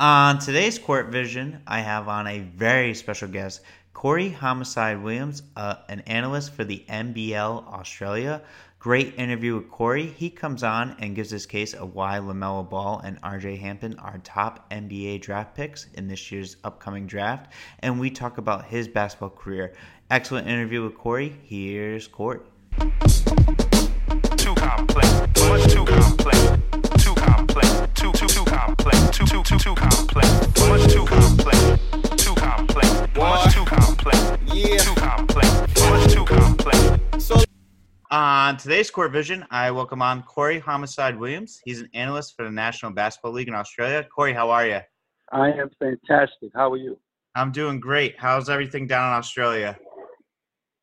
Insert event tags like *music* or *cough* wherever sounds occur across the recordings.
On today's Court Vision, I have on a very special guest, Corey Homicide Williams, uh, an analyst for the NBL Australia. Great interview with Corey. He comes on and gives his case of why LaMelo Ball and RJ Hampton are top NBA draft picks in this year's upcoming draft. And we talk about his basketball career. Excellent interview with Corey. Here's Corey. Too complex, much too complex, too too too complex, too too too too complex, much too complex, too complex, much too complex, yeah, too complex, much too complex. So. On today's Court Vision, I welcome on Corey Homicide Williams. He's an analyst for the National Basketball League in Australia. Corey, how are you? I am fantastic. How are you? I'm doing great. How's everything down in Australia?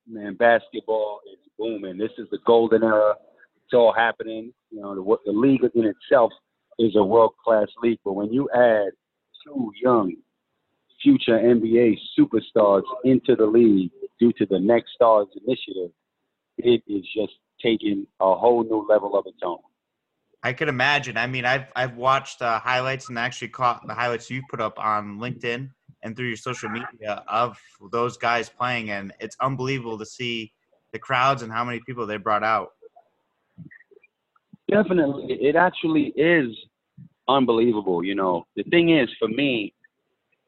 Man, basketball is booming. This is the golden era. It's all happening. You know, the, the league in itself is a world class league, but when you add two young future NBA superstars into the league due to the Next Stars initiative, it is just taking a whole new level of its own. I could imagine. I mean, I've I've watched uh, highlights and actually caught the highlights you put up on LinkedIn and through your social media of those guys playing, and it's unbelievable to see the crowds and how many people they brought out. Definitely, it actually is unbelievable. You know, the thing is, for me,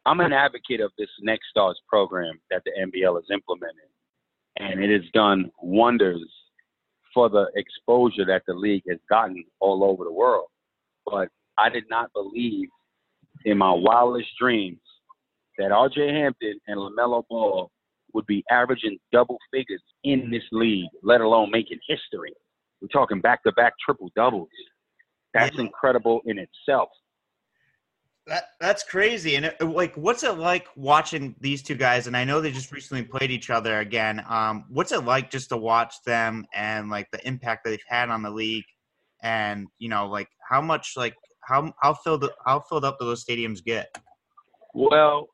I'm an advocate of this Next Stars program that the NBL is implementing and it has done wonders for the exposure that the league has gotten all over the world. But I did not believe in my wildest dreams that RJ Hampton and LaMelo Ball would be averaging double figures in this league, let alone making history. We're talking back to back triple doubles. That's yeah. incredible in itself. That that's crazy. And it, like, what's it like watching these two guys? And I know they just recently played each other again. Um, what's it like just to watch them and like the impact that they've had on the league? And you know, like how much like how how filled how filled up do those stadiums get? Well,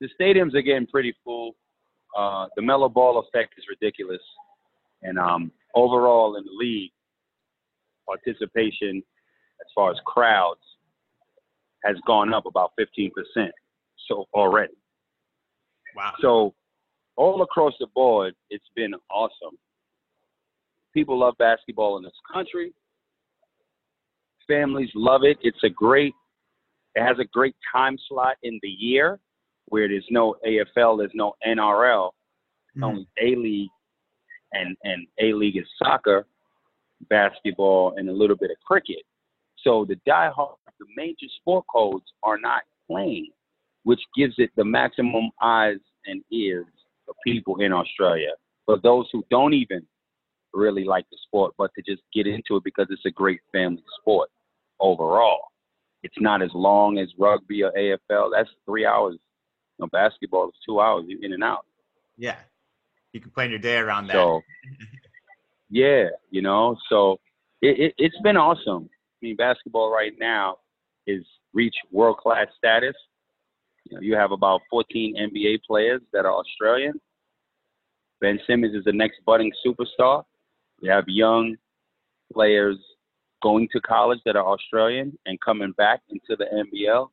the stadiums are getting pretty full. Uh, the Melo Ball effect is ridiculous, and um, overall in the league, participation as far as crowds has gone up about 15% so already. Wow. So all across the board, it's been awesome. People love basketball in this country. Families love it. It's a great, it has a great time slot in the year where there's no AFL, there's no NRL, mm. only A League and, and A League is soccer, basketball, and a little bit of cricket. So the diehard, the major sport codes are not playing, which gives it the maximum eyes and ears of people in Australia. For those who don't even really like the sport, but to just get into it because it's a great family sport overall. It's not as long as rugby or AFL. That's three hours. You know, basketball is two hours You in and out. Yeah, you can plan your day around that. So, *laughs* yeah, you know, so it, it, has been awesome mean, basketball right now is reach world class status. You, know, you have about 14 NBA players that are Australian. Ben Simmons is the next budding superstar. We have young players going to college that are Australian and coming back into the NBL.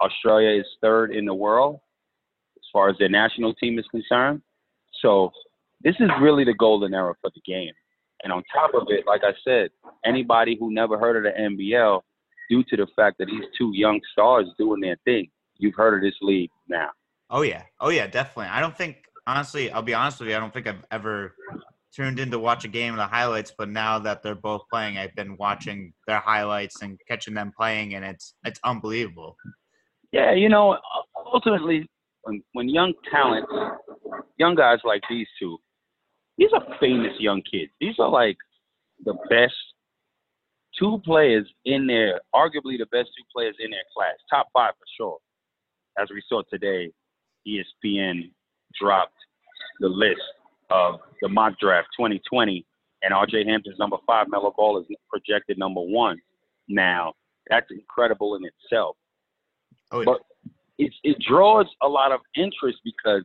Australia is third in the world as far as their national team is concerned. So this is really the golden era for the game. And on top of it, like I said, anybody who never heard of the NBL, due to the fact that these two young stars doing their thing, you've heard of this league now. Oh yeah, oh yeah, definitely. I don't think honestly, I'll be honest with you, I don't think I've ever tuned in to watch a game of the highlights, but now that they're both playing, I've been watching their highlights and catching them playing, and it's it's unbelievable. Yeah, you know, ultimately, when when young talent, young guys like these two these are famous young kids. These are like the best two players in there, arguably the best two players in their class, top five for sure. As we saw today, ESPN dropped the list of the mock draft 2020, and RJ Hampton's number five, Melo Ball is projected number one. Now, that's incredible in itself. Oh, yeah. But it, it draws a lot of interest because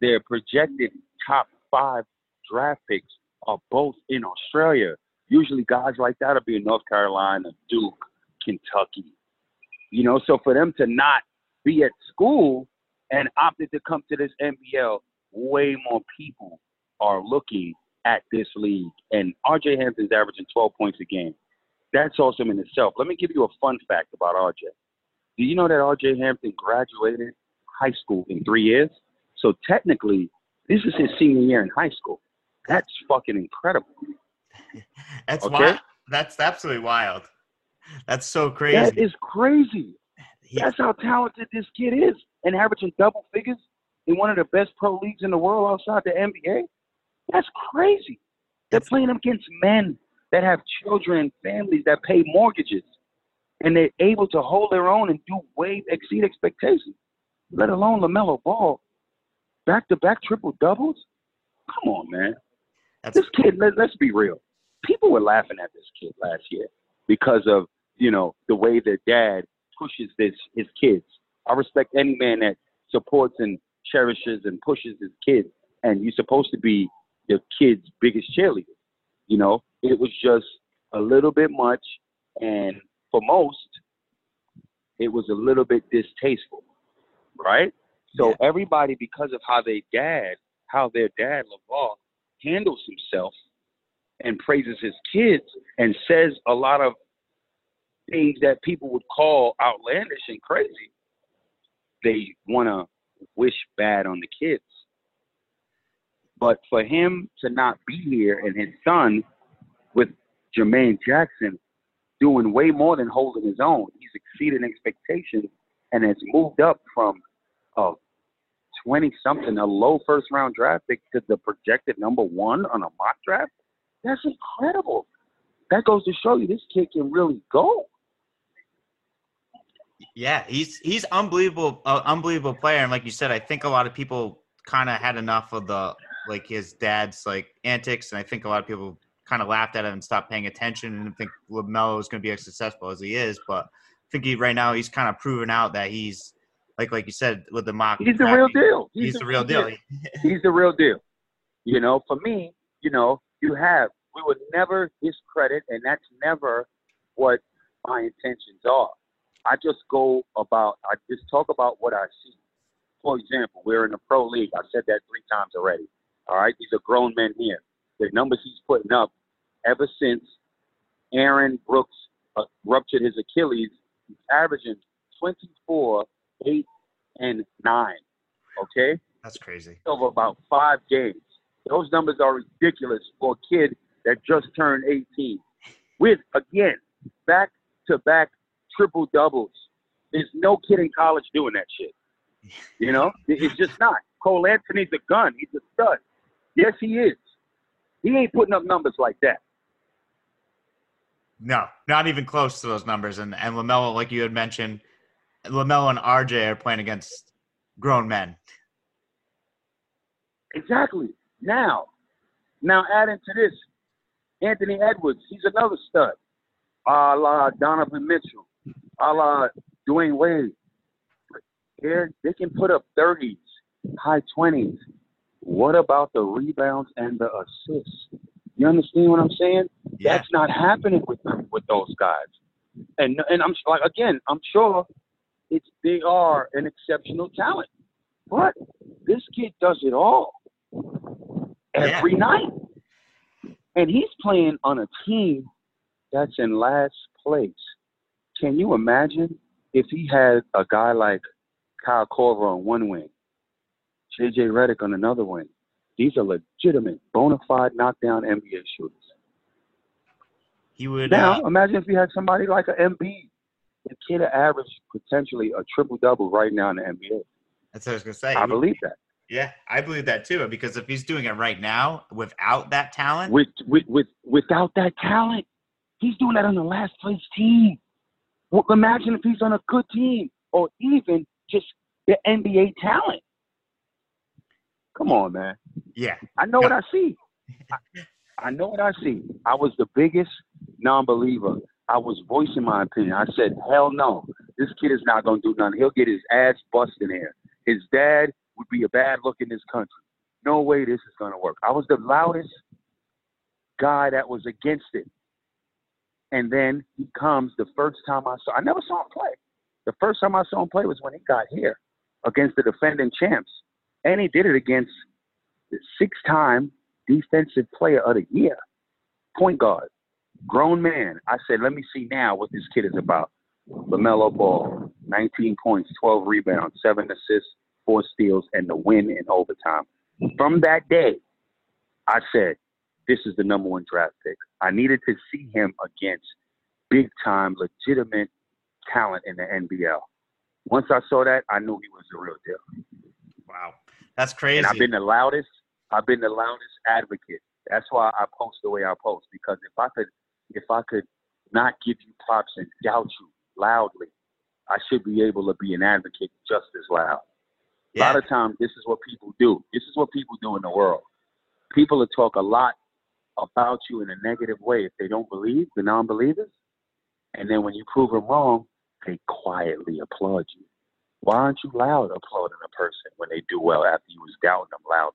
they're projected top five draft picks are both in Australia. Usually, guys like that will be in North Carolina, Duke, Kentucky. You know, so for them to not be at school and opted to come to this NBL, way more people are looking at this league. And RJ Hampton's averaging 12 points a game. That's awesome in itself. Let me give you a fun fact about RJ. Do you know that RJ Hampton graduated high school in three years? So technically, this is his senior year in high school. That's fucking incredible. *laughs* That's okay? wild. That's absolutely wild. That's so crazy. That is crazy. *sighs* That's how talented this kid is. And averaging double figures in one of the best pro leagues in the world outside the NBA. That's crazy. They're playing against men that have children and families that pay mortgages. And they're able to hold their own and do way exceed expectations. Let alone LaMelo Ball. Back to back triple doubles? Come on, man. That's this kid, let, let's be real. People were laughing at this kid last year because of, you know, the way their dad pushes this his kids. I respect any man that supports and cherishes and pushes his kids. And you're supposed to be the kid's biggest cheerleader. You know, it was just a little bit much, and for most, it was a little bit distasteful, right? So yeah. everybody, because of how they dad, how their dad LaVar handles himself and praises his kids and says a lot of things that people would call outlandish and crazy, they want to wish bad on the kids. But for him to not be here and his son with Jermaine Jackson doing way more than holding his own, he's exceeded expectations and has moved up from a 20 something, a low first round draft pick to the projected number one on a mock draft. That's incredible. That goes to show you this kid can really go. Yeah, he's he's unbelievable, uh, unbelievable player. And like you said, I think a lot of people kind of had enough of the like his dad's like antics, and I think a lot of people kind of laughed at him and stopped paying attention and think LaMelo is going to be as successful as he is. But I think he right now he's kind of proven out that he's like like you said with the mock. He's the real deal. He's, he's the, the real deal. deal. he's the real deal. You know, for me, you know, you have we would never discredit, and that's never what my intentions are. I just go about, I just talk about what I see. For example, we're in the pro league. I said that three times already. All right, these are grown men here. The numbers he's putting up ever since Aaron Brooks uh, ruptured his Achilles, he's averaging 24, 8, and 9. Okay? That's crazy. Over about five games. Those numbers are ridiculous for a kid that just turned 18. With, again, back to back triple doubles. There's no kid in college doing that shit. You know, *laughs* it's just not. Cole Anthony's a gun. He's a stud. Yes, he is. He ain't putting up numbers like that. No, not even close to those numbers. And and LaMelo, like you had mentioned, LaMelo and RJ are playing against grown men. Exactly. Now, now add into this, Anthony Edwards. He's another stud. A la Donovan Mitchell a la Dwyane Wade. Here, they can put up 30s, high 20s. What about the rebounds and the assists? You understand what I'm saying? Yeah. That's not happening with with those guys. And and I'm like again, I'm sure it's they are an exceptional talent, but this kid does it all every yeah. night, and he's playing on a team that's in last place. Can you imagine if he had a guy like Kyle Korver on one wing, JJ Redick on another wing? These are legitimate, bona fide knockdown NBA shooters. He would now uh, imagine if he had somebody like an Embiid, the kid average potentially a triple double right now in the NBA. That's what I was gonna say. I believe that. Yeah, I believe that too. Because if he's doing it right now without that talent, with with, with without that talent, he's doing that on the last place team. Well, imagine if he's on a good team or even just the NBA talent. Come on, man. Yeah. I know what I see. I, I know what I see. I was the biggest non-believer. I was voicing my opinion. I said, hell no. This kid is not going to do nothing. He'll get his ass busted here. His dad would be a bad look in this country. No way this is going to work. I was the loudest guy that was against it. And then he comes the first time I saw. I never saw him play. The first time I saw him play was when he got here against the defending champs, and he did it against the six-time defensive player of the year, point guard, grown man. I said, let me see now what this kid is about. LaMelo Ball, 19 points, 12 rebounds, seven assists, four steals, and the win in overtime. From that day, I said, this is the number one draft pick. I needed to see him against big time, legitimate talent in the NBL. Once I saw that, I knew he was the real deal. Wow, that's crazy. And I've been the loudest. I've been the loudest advocate. That's why I post the way I post because if I could, if I could not give you props and doubt you loudly, I should be able to be an advocate just as loud. Yeah. A lot of times, this is what people do. This is what people do in the world. People will talk a lot about you in a negative way if they don't believe, the non believers. And then when you prove them wrong, they quietly applaud you. Why aren't you loud applauding a person when they do well after you was doubting them loudly?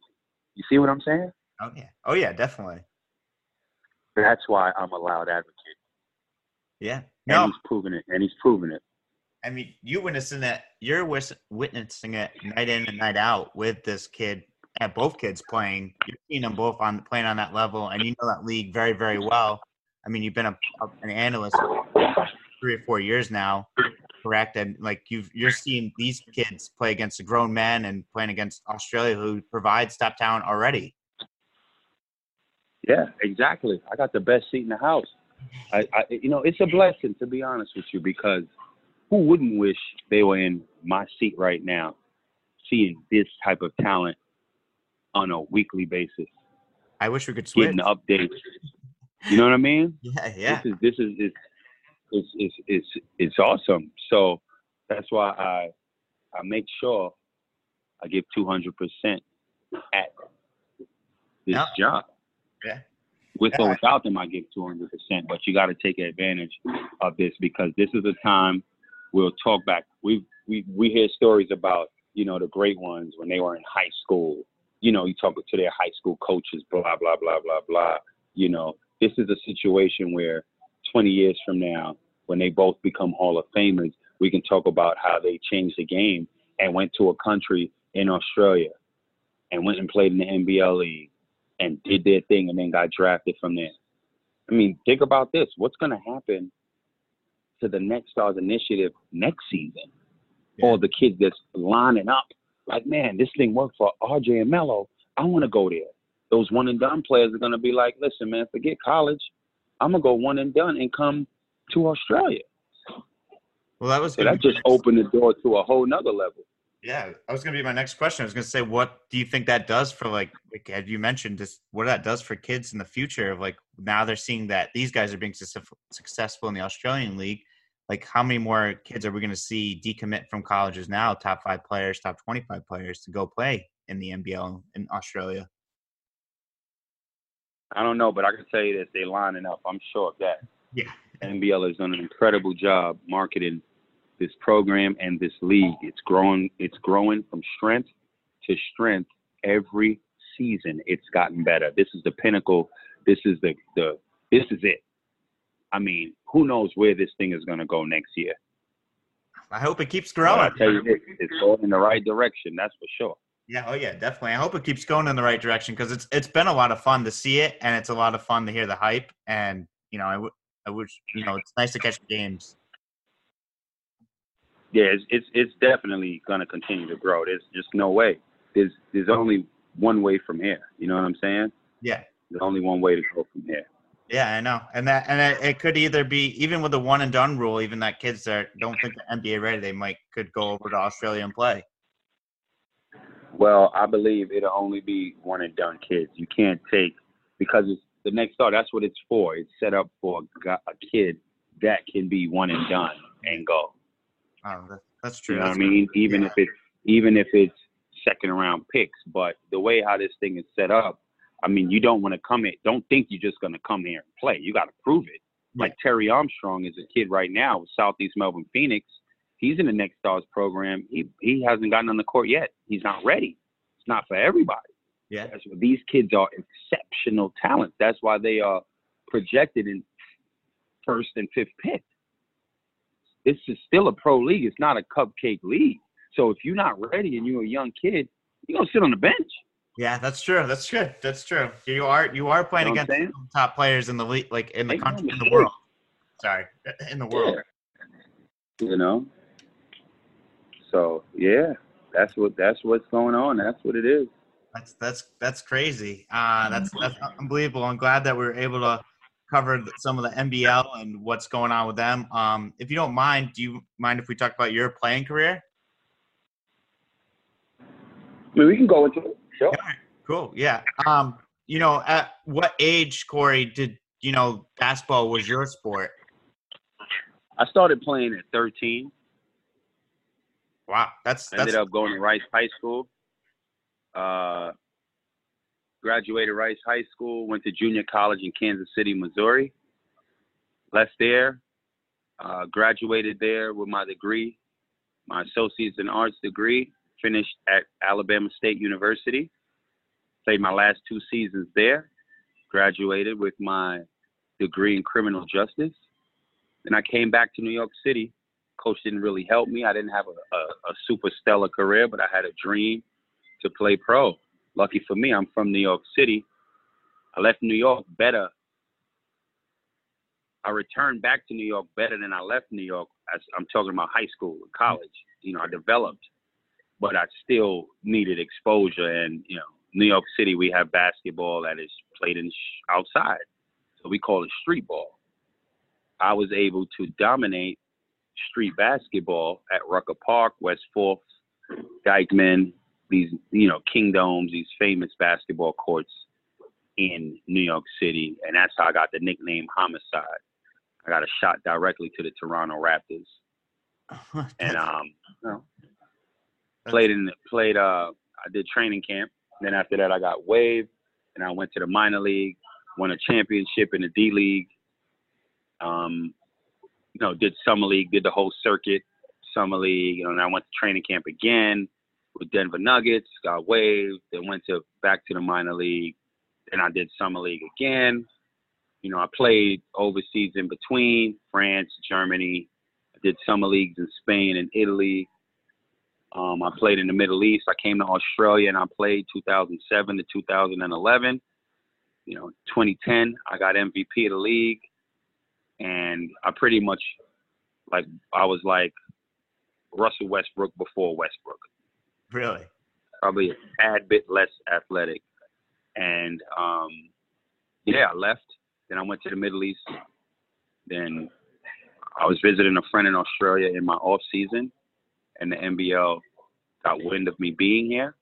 You see what I'm saying? Oh yeah. Oh yeah, definitely. That's why I'm a loud advocate. Yeah. No. And he's proving it. And he's proving it. I mean, you witnessing that. You're witnessing it night in and night out with this kid and both kids playing. You've seen them both on playing on that level, and you know that league very, very well. I mean, you've been a, an analyst for three or four years now, correct? And like you've you're seeing these kids play against a grown men and playing against Australia, who provides top talent already. Yeah, exactly. I got the best seat in the house. I, I, you know, it's a blessing to be honest with you because who wouldn't wish they were in my seat right now, seeing this type of talent on a weekly basis. I wish we could switch. Getting updates. You know what I mean? *laughs* Yeah, yeah. This is this is it's it's it's it's, it's awesome. So that's why I I make sure I give two hundred percent at this job. Yeah. With yeah. or without them, I give two hundred percent. But you got to take advantage of this because this is a time we'll talk back. We we we hear stories about you know the great ones when they were in high school you know, you talk to their high school coaches, blah, blah, blah, blah, blah. You know, this is a situation where 20 years from now, when they both become Hall of Famers, we can talk about how they changed the game and went to a country in Australia and went and played in the NBL league and did their thing and then got drafted from there. I mean, think about this. What's going to happen to the Next Stars initiative next season? Yeah. All the kids that's lining up like, man, this thing worked for RJ and Melo. I want to go there. Those one and done players are going to be like, listen, man, forget college. I'm going to go one and done and come to Australia. Well, that was so that just opened the door to a whole nother level. Yeah, I was going to be my next question. I was going to say, what do you think that does for like, like as you mentioned, just what that does for kids in the future of like now they're seeing that these guys are being successful in the Australian league like how many more kids are we going to see decommit from colleges now top five players top 25 players to go play in the nbl in australia? I don't know but i can tell you that they're lining up. I'm sure of that yeah. Nbl has done an incredible job marketing this program and this league it's growing it's growing from strength to strength every season it's gotten better this is the pinnacle this is the the this is it I mean, who knows where this thing is going to go next year? I hope it keeps growing. I tell you this, it's going in the right direction. That's for sure. Yeah, oh yeah, definitely. I hope it keeps going in the right direction because it's it's been a lot of fun to see it, and it's a lot of fun to hear the hype. And you know, I, w- I wish you know it's nice to catch games. Yeah, it's it's, it's definitely going to continue to grow. There's just no way. There's there's only one way from here. You know what I'm saying? Yeah. There's only one way to go from here. Yeah, I know, and that and it, it, could either be even with the one and done rule, even that kids that don't think the NBA ready, they might could go over to Australia and play. Well, I believe it'll only be one and done kids. You can't take because it's the next start. That's what it's for. It's set up for a, kid that can be one and done and go. Oh, that's true. You know that's what I mean? Even yeah. if it's even if it's second round picks, but the way how this thing is set up, I mean, you don't want to come in. Don't think you're just going to come here and play. You got to prove it. Like Terry Armstrong is a kid right now with Southeast Melbourne Phoenix. He's in the Next Stars program. He he hasn't gotten on the court yet. He's not ready. It's not for everybody. Yeah. That's what, these kids are exceptional talent. That's why they are projected in first and fifth pick. This is still a pro league. It's not a cupcake league. So if you're not ready and you're a young kid, you're gonna sit on the bench. Yeah, that's true. That's good. That's true. You are you are playing You know against top players in the league, like in the country, *laughs* in the world. Sorry, in the world. You know. So yeah, that's what that's what's going on. That's what it is. That's that's that's crazy. Uh, that's that's unbelievable. I'm glad that we were able to cover th- some of the NBL and what's going on with them. Um, if you don't mind, do you mind if we talk about your playing career? I mean, we can go into it. Sure. Cool. Yeah. Um, you know, at what age, Corey, did you know basketball was your sport? I started playing at 13. Wow, that's I that's ended up going to Rice High School. Uh, graduated Rice High School. Went to junior college in Kansas City, Missouri. Left there. Uh, graduated there with my degree, my associate's in arts degree. Finished at Alabama State University. Played my last two seasons there. Graduated with my degree in criminal justice. Then I came back to New York City coach didn't really help me. I didn't have a, a, a super stellar career, but I had a dream to play pro. Lucky for me, I'm from New York City. I left New York better. I returned back to New York better than I left New York. I'm talking about high school, college. You know, I developed, but I still needed exposure. And you know, New York City, we have basketball that is played in sh- outside, so we call it street ball. I was able to dominate street basketball at Rucker Park, West Fourth, Dyckman, these you know Kingdoms, these famous basketball courts in New York City, and that's how I got the nickname Homicide. I got a shot directly to the Toronto Raptors, *laughs* and um, you know, played in played. Uh, I did training camp. Then after that, I got waived, and I went to the minor league, won a championship in the D League. Um, you know, did summer league, did the whole circuit, summer league, you know, and I went to training camp again with Denver Nuggets, got waived, then went to back to the minor league. Then I did summer league again. You know, I played overseas in between France, Germany. I did summer leagues in Spain and Italy. Um, I played in the Middle East. I came to Australia and I played 2007 to 2011. You know, 2010, I got MVP of the league and I pretty much like I was like Russell Westbrook before Westbrook, really. probably a tad bit less athletic. And um, yeah, I left. Then I went to the Middle East. Then I was visiting a friend in Australia in my off season, and the NBL got wind of me being here.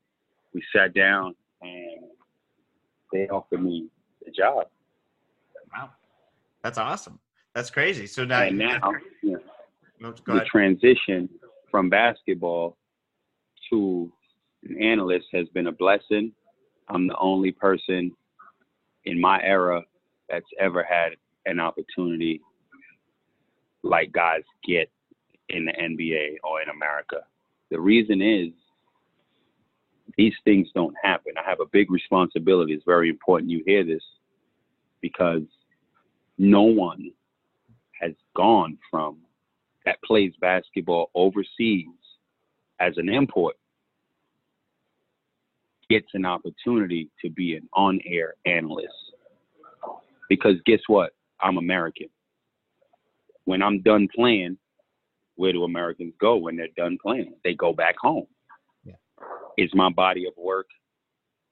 We sat down and they offered me the job. Wow, that's awesome. That's crazy. So now, And now, No, the transition from basketball to an analyst has been a blessing. I'm the only person in my era that's ever had an opportunity like guys get in the NBA or in America. The reason is these things don't happen. I have a big responsibility. It's very important you hear this because no one has gone from that plays basketball overseas as an import gets an opportunity to be an on-air analyst. Because guess what? I'm American. When I'm done playing, where do Americans go when they're done playing? They go back home. Yeah. Is my body of work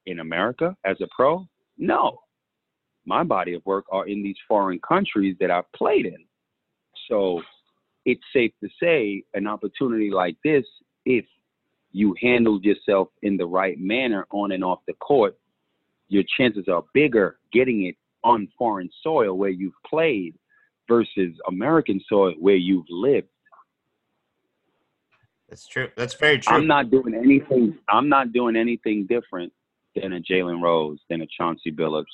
in America as a pro? No. My body of work are in these foreign countries that I've played in. So it's safe to say an opportunity like this, if you handled yourself in the right manner on and off the court, your chances are bigger getting it on foreign soil where you've played versus American soil where you've lived. That's true. That's very true. I'm not doing anything. I'm not doing anything different than a Jalen Rose, than a Chauncey Billups,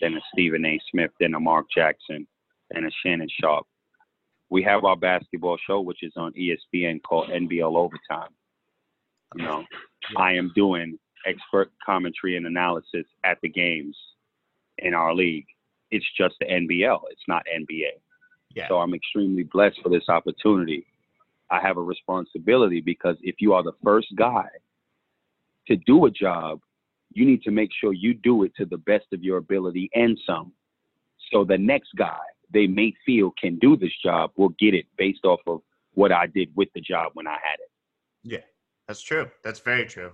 than a Stephen A. Smith, than a Mark Jackson, than a Shannon Sharpe. We have our basketball show, which is on ESPN, called NBL Overtime. You know, I am doing expert commentary and analysis at the games in our league. It's just the NBL. It's not NBA. Yeah. So I'm extremely blessed for this opportunity. I have a responsibility because if you are the first guy to do a job, you need to make sure you do it to the best of your ability and some. So the next guy they may feel can do this job will get it based off of what I did with the job when I had it. Yeah, that's true. That's very true.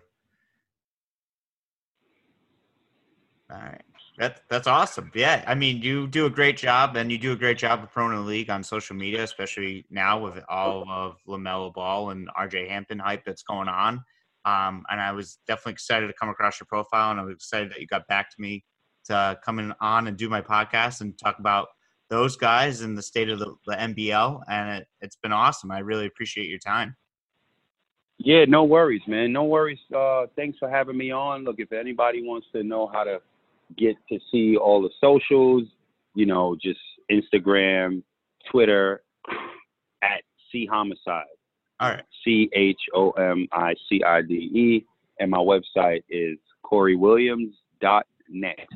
All right. That, that's awesome. Yeah. I mean, you do a great job and you do a great job of promoting the league on social media, especially now with all of LaMelo Ball and RJ Hampton hype that's going on. Um, and I was definitely excited to come across your profile and I was excited that you got back to me to come in on and do my podcast and talk about those guys and the state of the, the NBL. And it, it's been awesome. I really appreciate your time. Yeah, no worries, man. No worries. Uh, thanks for having me on. Look, if anybody wants to know how to get to see all the socials, you know, just Instagram, Twitter, *sniffs* at C Homicide. All right. C H O M I C I D E. And my website is CoreyWilliams.net.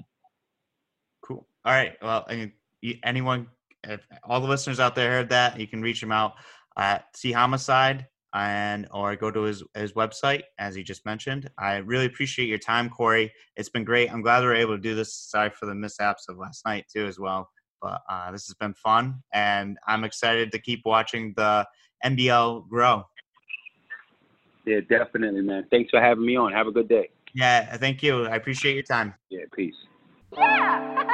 Cool. All right. Well, I mean, anyone, all the listeners out there heard that, you can reach him out at C Homicide and or go to his his website as he just mentioned. I really appreciate your time, Corey. It's been great. I'm glad we are able to do this. Sorry for the mishaps of last night too, as well. But uh, this has been fun, and I'm excited to keep watching the NBL grow. Yeah, definitely, man. Thanks for having me on. Have a good day. Yeah, thank you. I appreciate your time. Yeah, peace. Yeah. *laughs*